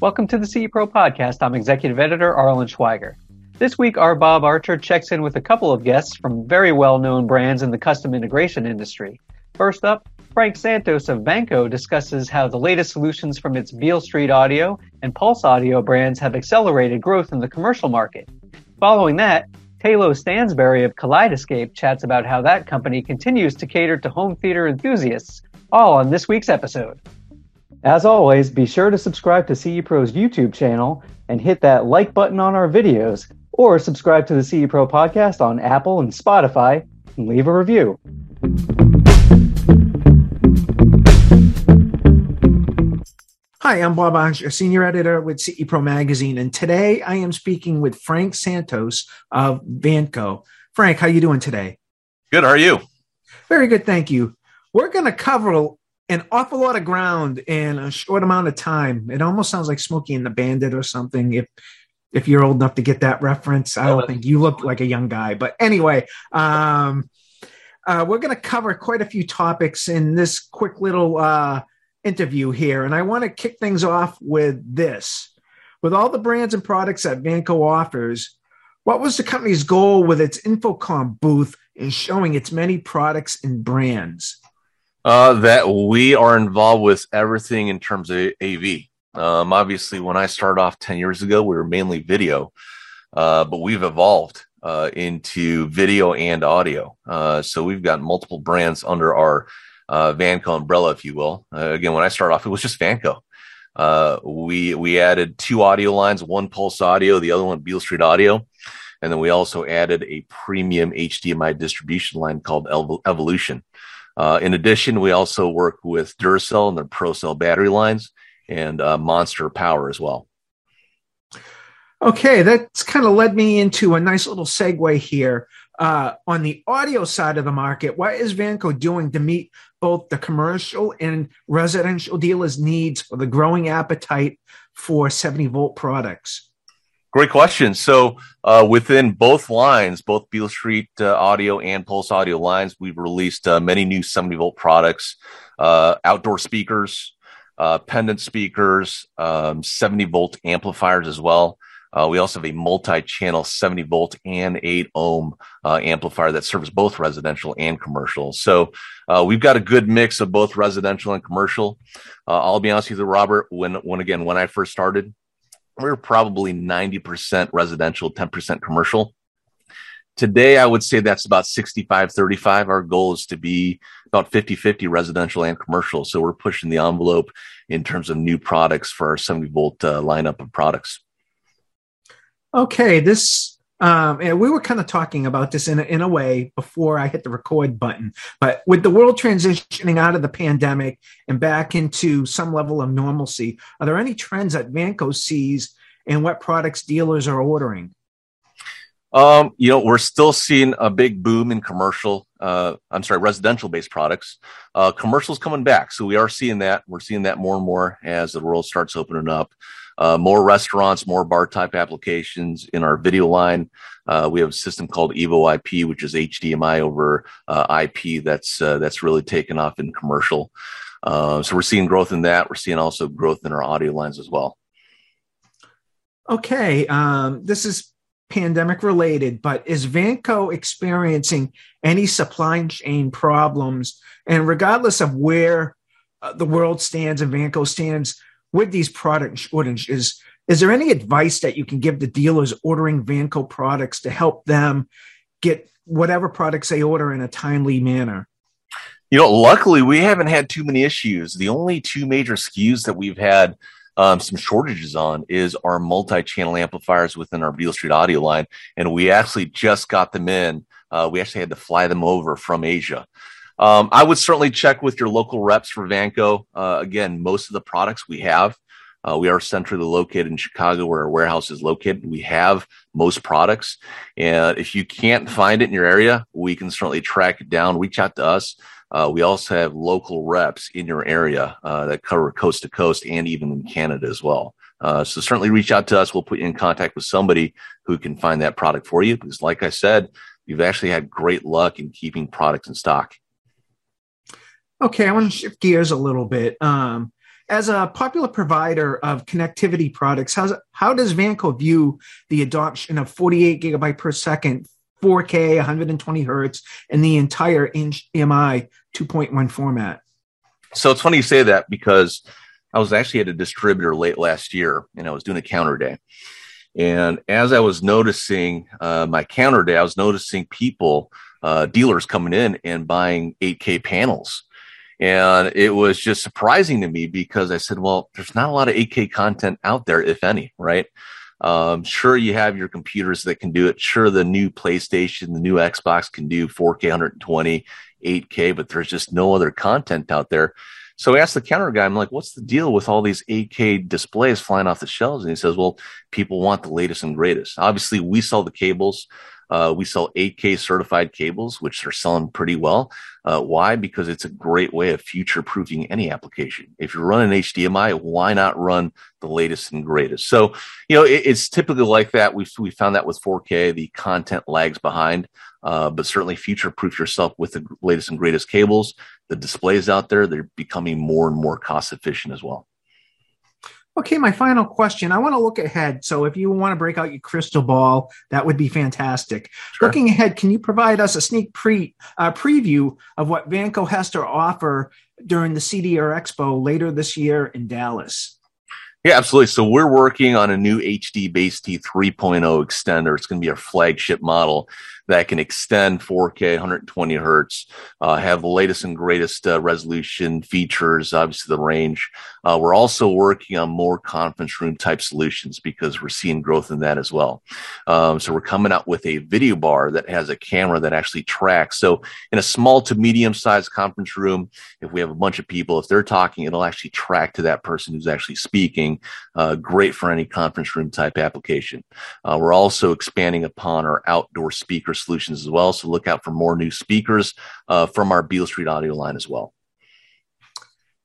Welcome to the CE Pro podcast. I'm executive editor Arlen Schweiger. This week, our Bob Archer checks in with a couple of guests from very well known brands in the custom integration industry. First up, Frank Santos of Vanco discusses how the latest solutions from its Beale Street Audio and Pulse Audio brands have accelerated growth in the commercial market. Following that, Tayloe Stansbury of Kaleidescape chats about how that company continues to cater to home theater enthusiasts, all on this week's episode. As always, be sure to subscribe to CE Pro's YouTube channel and hit that like button on our videos, or subscribe to the CE Pro podcast on Apple and Spotify and leave a review. Hi, I'm Bob Archer, senior editor with CE Pro Magazine, and today I am speaking with Frank Santos of Vanco. Frank, how are you doing today? Good. How are you? Very good, thank you. We're going to cover an awful lot of ground in a short amount of time. It almost sounds like Smokey and the Bandit or something. If if you're old enough to get that reference, I don't think you look like a young guy. But anyway, um, uh, we're going to cover quite a few topics in this quick little uh, interview here, and I want to kick things off with this: with all the brands and products that Vanco offers. What was the company's goal with its InfoComm booth in showing its many products and brands? Uh, that we are involved with everything in terms of AV. Um, obviously, when I started off 10 years ago, we were mainly video, uh, but we've evolved uh, into video and audio. Uh, so we've got multiple brands under our uh, Vanco umbrella, if you will. Uh, again, when I started off, it was just Vanco. Uh, we we added two audio lines, one Pulse Audio, the other one Beale Street Audio, and then we also added a premium HDMI distribution line called Evolution. Uh, in addition, we also work with Duracell and their ProCell battery lines and uh, Monster Power as well. Okay, that's kind of led me into a nice little segue here. Uh, on the audio side of the market, what is Vanco doing to meet both the commercial and residential dealers' needs for the growing appetite for 70 volt products? Great question. So, uh, within both lines, both Beale Street uh, Audio and Pulse Audio lines, we've released uh, many new 70 volt products, uh, outdoor speakers, uh, pendant speakers, um, 70 volt amplifiers as well. Uh, we also have a multi-channel 70 volt and 8 ohm amplifier that serves both residential and commercial. So we've got a good mix of both residential and commercial. I'll be honest with you, Robert. When when again when I first started, we're probably 90% residential, 10% commercial. Today, I would say that's about 65 35. Our goal is to be about 50 50 residential and commercial. So we're pushing the envelope in terms of new products for our 70 volt uh, lineup of products. Okay, this um, and we were kind of talking about this in a, in a way before I hit the record button. But with the world transitioning out of the pandemic and back into some level of normalcy, are there any trends that Vanco sees and what products dealers are ordering? Um, you know, we're still seeing a big boom in commercial. Uh, I'm sorry, residential based products. Uh, commercials coming back, so we are seeing that. We're seeing that more and more as the world starts opening up uh, more restaurants, more bar type applications in our video line. Uh, we have a system called Evo IP, which is HDMI over uh, IP. That's uh, that's really taken off in commercial. So we're seeing growth in that. We're seeing also growth in our audio lines as well. Okay, um, this is pandemic related, but is Vanco experiencing any supply chain problems? And regardless of where uh, the world stands and Vanco stands, with these product shortages, is there any advice that you can give the dealers ordering Vanco products to help them get whatever products they order in a timely manner? You know, luckily we haven't had too many issues. The only two major SKUs that we've had um, some shortages on is our multi-channel amplifiers within our Beale Street audio line, and we actually just got them in. Uh, we actually had to fly them over from Asia. Um, I would certainly check with your local reps for Vanco. Uh, again, most of the products we have, uh, we are centrally located in Chicago, where our warehouse is located. We have most products, and if you can't find it in your area, we can certainly track it down. Reach out to us. Uh, we also have local reps in your area uh, that cover coast to coast and even in Canada as well. Uh, so certainly reach out to us. We'll put you in contact with somebody who can find that product for you. Because, like I said, we've actually had great luck in keeping products in stock. Okay, I want to shift gears a little bit. Um, as a popular provider of connectivity products, how's, how does Vanco view the adoption of 48 gigabyte per second, 4K, 120 hertz, and the entire HDMI 2.1 format? So it's funny you say that because I was actually at a distributor late last year and I was doing a counter day. And as I was noticing uh, my counter day, I was noticing people, uh, dealers coming in and buying 8K panels and it was just surprising to me because I said, well, there's not a lot of 8K content out there, if any, right? Um, sure, you have your computers that can do it. Sure, the new PlayStation, the new Xbox can do 4K 120, 8K, but there's just no other content out there. So I asked the counter guy, I'm like, what's the deal with all these 8K displays flying off the shelves? And he says, well, people want the latest and greatest. Obviously, we sell the cables. Uh, we sell 8K certified cables, which are selling pretty well. Uh, why? Because it's a great way of future proofing any application. If you're running HDMI, why not run the latest and greatest? So, you know, it, it's typically like that. We we found that with 4K, the content lags behind, uh, but certainly future proof yourself with the latest and greatest cables. The displays out there, they're becoming more and more cost efficient as well. Okay, my final question. I want to look ahead. So, if you want to break out your crystal ball, that would be fantastic. Sure. Looking ahead, can you provide us a sneak pre uh, preview of what Vanco has to offer during the CEDIA Expo later this year in Dallas? Yeah, absolutely. So we're working on a new HD Base T 3.0 extender. It's going to be our flagship model that can extend 4K 120 hertz, uh, have the latest and greatest uh, resolution features, obviously the range. Uh, we're also working on more conference room type solutions because we're seeing growth in that as well. Um, so we're coming out with a video bar that has a camera that actually tracks. So in a small to medium sized conference room, if we have a bunch of people, if they're talking, it'll actually track to that person who's actually speaking. Uh, great for any conference room type application. Uh, we're also expanding upon our outdoor speaker solutions as well. So look out for more new speakers uh, from our Beale Street audio line as well.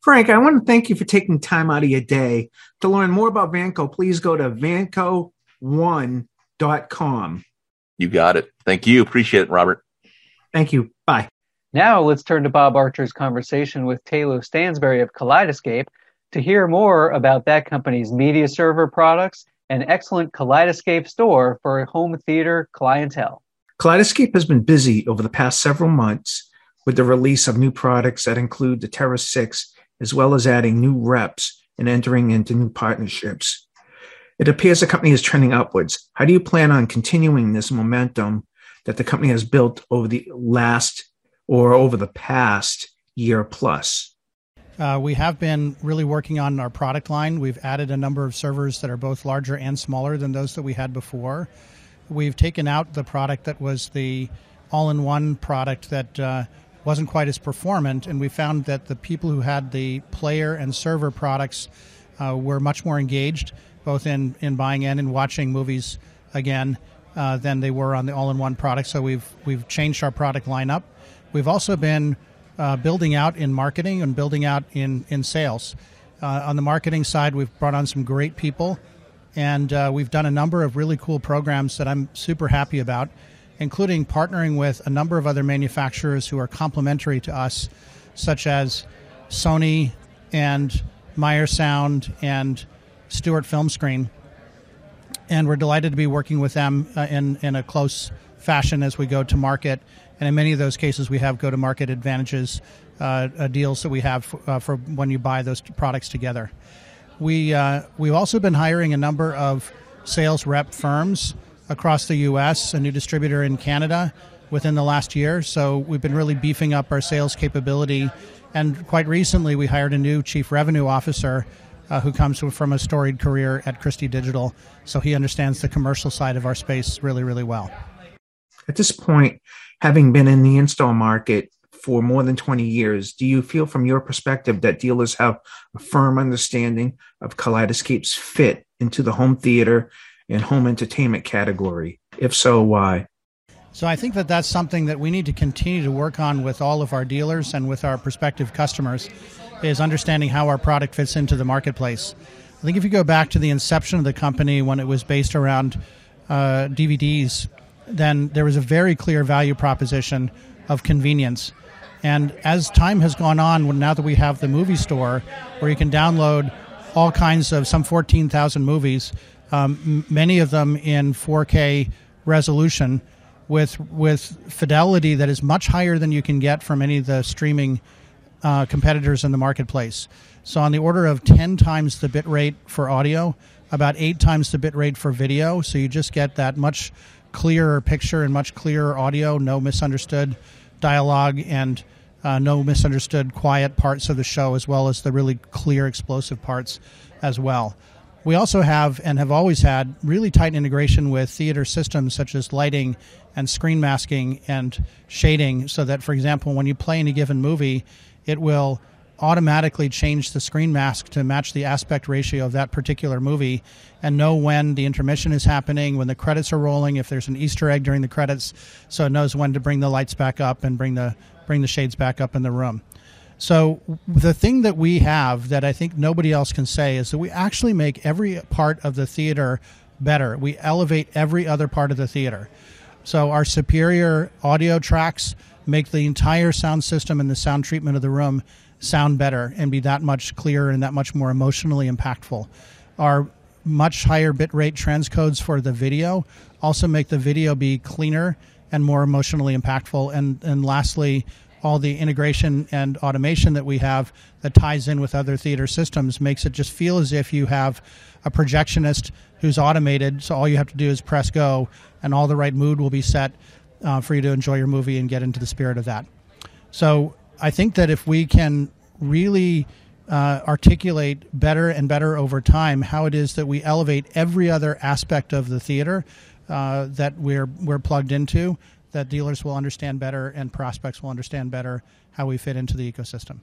Frank, I want to thank you for taking time out of your day. To learn more about Vanco, please go to vanco1.com. You got it. Thank you. Appreciate it, Robert. Thank you. Bye. Now let's turn to Bob Archer's conversation with Tayloe Stansbury of Kaleidescape to hear more about that company's media server products and excellent Kaleidescape store for home theater clientele. Kaleidescape has been busy over the past several months with the release of new products that include the Terra 6, as well as adding new reps and entering into new partnerships. It appears the company is trending upwards. How do you plan on continuing this momentum that the company has built over the last or over the past year plus? Uh, we have been really working on our product line. We've added a number of servers that are both larger and smaller than those that we had before. We've taken out the product that was the all in one product that uh, wasn't quite as performant, and we found that the people who had the player and server products uh, were much more engaged, both in, in buying and in watching movies again. Uh, than they were on the all-in-one product. So we've we've changed our product lineup. We've also been uh, building out in marketing and building out in in sales. Uh, on the marketing side, we've brought on some great people and uh, we've done a number of really cool programs that I'm super happy about, including partnering with a number of other manufacturers who are complementary to us, such as Sony and Meyer Sound and Stewart Film Screen. And we're delighted to be working with them uh, in, in a close fashion as we go to market. And in many of those cases, we have go to market advantages, uh, uh, deals that we have for, uh, for when you buy those products together. We uh, we've also been hiring a number of sales rep firms across the U.S. A new distributor in Canada within the last year. So we've been really beefing up our sales capability. And quite recently, we hired a new chief revenue officer uh, who comes from a storied career at Christie Digital. So he understands the commercial side of our space really, really well. At this point, having been in the install market for more than 20 years, do you feel from your perspective that dealers have a firm understanding of Kaleidescape's fit into the home theater and home entertainment category? If so, why? So I think that that's something that we need to continue to work on with all of our dealers and with our prospective customers is understanding how our product fits into the marketplace. I think if you go back to the inception of the company when it was based around uh, DVDs, then there was a very clear value proposition of convenience And as time has gone on, now that we have the movie store where you can download all kinds of some 14,000 movies, um, many of them in 4K resolution with with fidelity that is much higher than you can get from any of the streaming uh, competitors in the marketplace. So on the order of 10 times the bit rate for audio, about eight times the bit rate for video. So you just get that much clearer picture and much clearer audio, no misunderstood dialogue and uh, no misunderstood quiet parts of the show, as well as the really clear, explosive parts as well. We also have and have always had really tight integration with theater systems such as lighting and screen masking and shading, so that, for example, when you play any given movie, it will automatically change the screen mask to match the aspect ratio of that particular movie and know when the intermission is happening, when the credits are rolling, if there's an Easter egg during the credits, so it knows when to bring the lights back up and bring the bring the shades back up in the room. So the thing that we have that I think nobody else can say is that we actually make every part of the theater better. We elevate every other part of the theater. So our superior audio tracks make the entire sound system and the sound treatment of the room sound better and be that much clearer and that much more emotionally impactful. Our much higher bitrate transcodes for the video also make the video be cleaner and more emotionally impactful. And, and lastly, all the integration and automation that we have that ties in with other theater systems makes it just feel as if you have a projectionist who's automated. So all you have to do is press go, and all the right mood will be set uh, for you to enjoy your movie and get into the spirit of that. So I think that if we can really uh, articulate better and better over time how it is that we elevate every other aspect of the theater uh, that we're we're plugged into, that dealers will understand better and prospects will understand better how we fit into the ecosystem.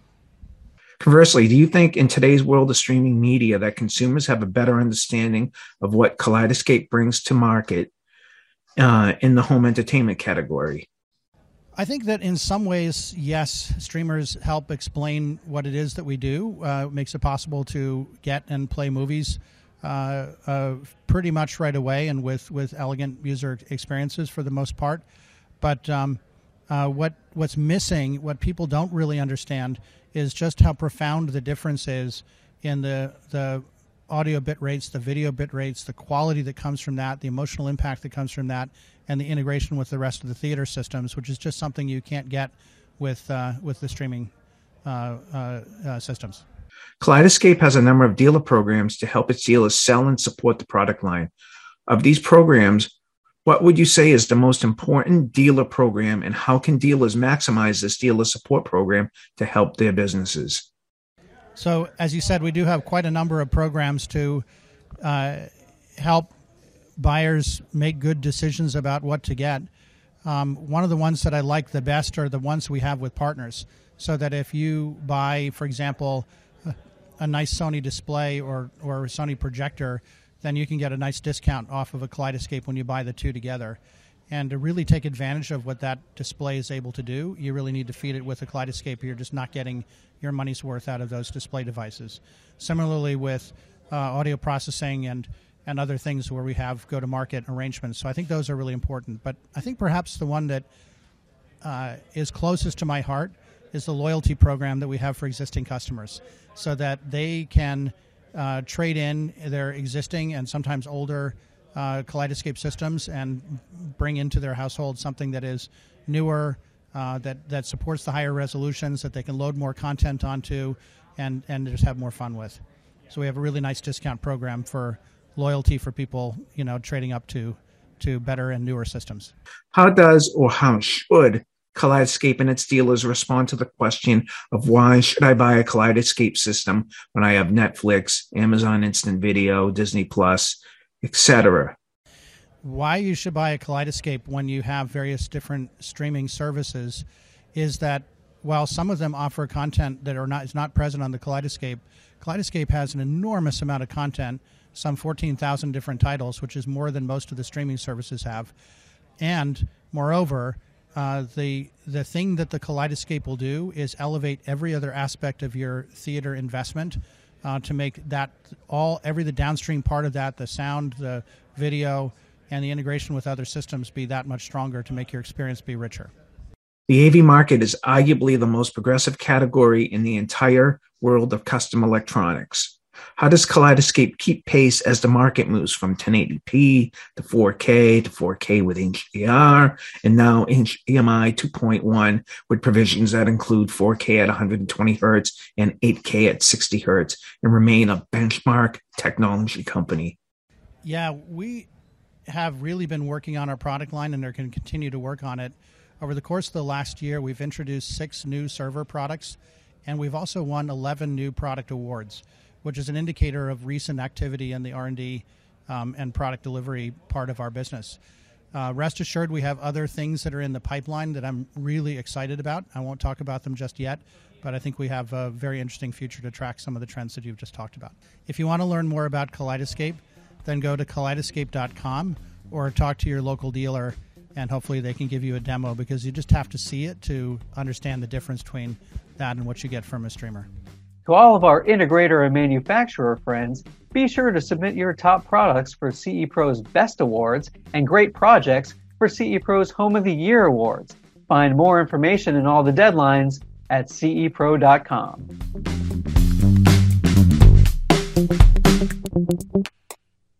Conversely, do you think in today's world of streaming media that consumers have a better understanding of what Kaleidescape brings to market uh, in the home entertainment category? I think that in some ways, yes, streamers help explain what it is that we do. Uh, makes it possible to get and play movies uh, uh, pretty much right away and with, with elegant user experiences for the most part. But um, uh, what what's missing, what people don't really understand, is just how profound the difference is in the the audio bit rates, the video bit rates, the quality that comes from that, the emotional impact that comes from that, and the integration with the rest of the theater systems, which is just something you can't get with uh, with the streaming uh, uh, uh systems. Kaleidescape has a number of dealer programs to help its dealers sell and support the product line. Of these programs, what would you say is the most important dealer program, and how can dealers maximize this dealer support program to help their businesses? So, as you said, we do have quite a number of programs to uh, help buyers make good decisions about what to get. Um, one of the ones that I like the best are the ones we have with partners. So that if you buy, for example, a, nice Sony display or, or a Sony projector, then you can get a nice discount off of a Kaleidescape when you buy the two together. And to really take advantage of what that display is able to do, you really need to feed it with a Kaleidescape. You're just not getting your money's worth out of those display devices. Similarly, with uh, audio processing and and other things where we have go to market arrangements. So I think those are really important. But I think perhaps the one that uh, is closest to my heart is the loyalty program that we have for existing customers, so that they can uh, trade in their existing and sometimes older uh, Kaleidescape systems and bring into their household something that is newer, uh, that that supports the higher resolutions, that they can load more content onto, and and just have more fun with. So we have a really nice discount program for loyalty for people, you know, trading up to to better and newer systems. How does or how should Kaleidescape and its dealers respond to the question of why should I buy a Kaleidescape system when I have Netflix, Amazon Instant Video, Disney Plus, etc. Why you should buy a Kaleidescape when you have various different streaming services is that while some of them offer content that are not is not present on the Kaleidescape, Kaleidescape has an enormous amount of content, some 14,000 different titles, which is more than most of the streaming services have. And moreover, uh, the the thing that the Kaleidescape will do is elevate every other aspect of your theater investment uh, to make that all every the downstream part of that, the sound, the video, and the integration with other systems be that much stronger to make your experience be richer. The AV market is arguably the most progressive category in the entire world of custom electronics. How does Kaleidescape keep pace as the market moves from 1080p to 4K to 4K with HDR and now HDMI 2.1 with provisions that include 4K at 120 hertz and 8K at 60 hertz and remain a benchmark technology company? Yeah, we have really been working on our product line and are going to continue to work on it. Over the course of the last year, we've introduced six new server products and we've also won 11 new product awards which is an indicator of recent activity in the R&D um, and product delivery part of our business. Uh, rest assured, we have other things that are in the pipeline that I'm really excited about. I won't talk about them just yet, but I think we have a very interesting future to track some of the trends that you've just talked about. If you want to learn more about Kaleidescape, then go to kaleidescape.com or talk to your local dealer, and hopefully they can give you a demo because you just have to see it to understand the difference between that and what you get from a streamer. To all of our integrator and manufacturer friends, be sure to submit your top products for CE Pro's Best Awards and great projects for CE Pro's Home of the Year Awards. Find more information and all the deadlines at cepro.com.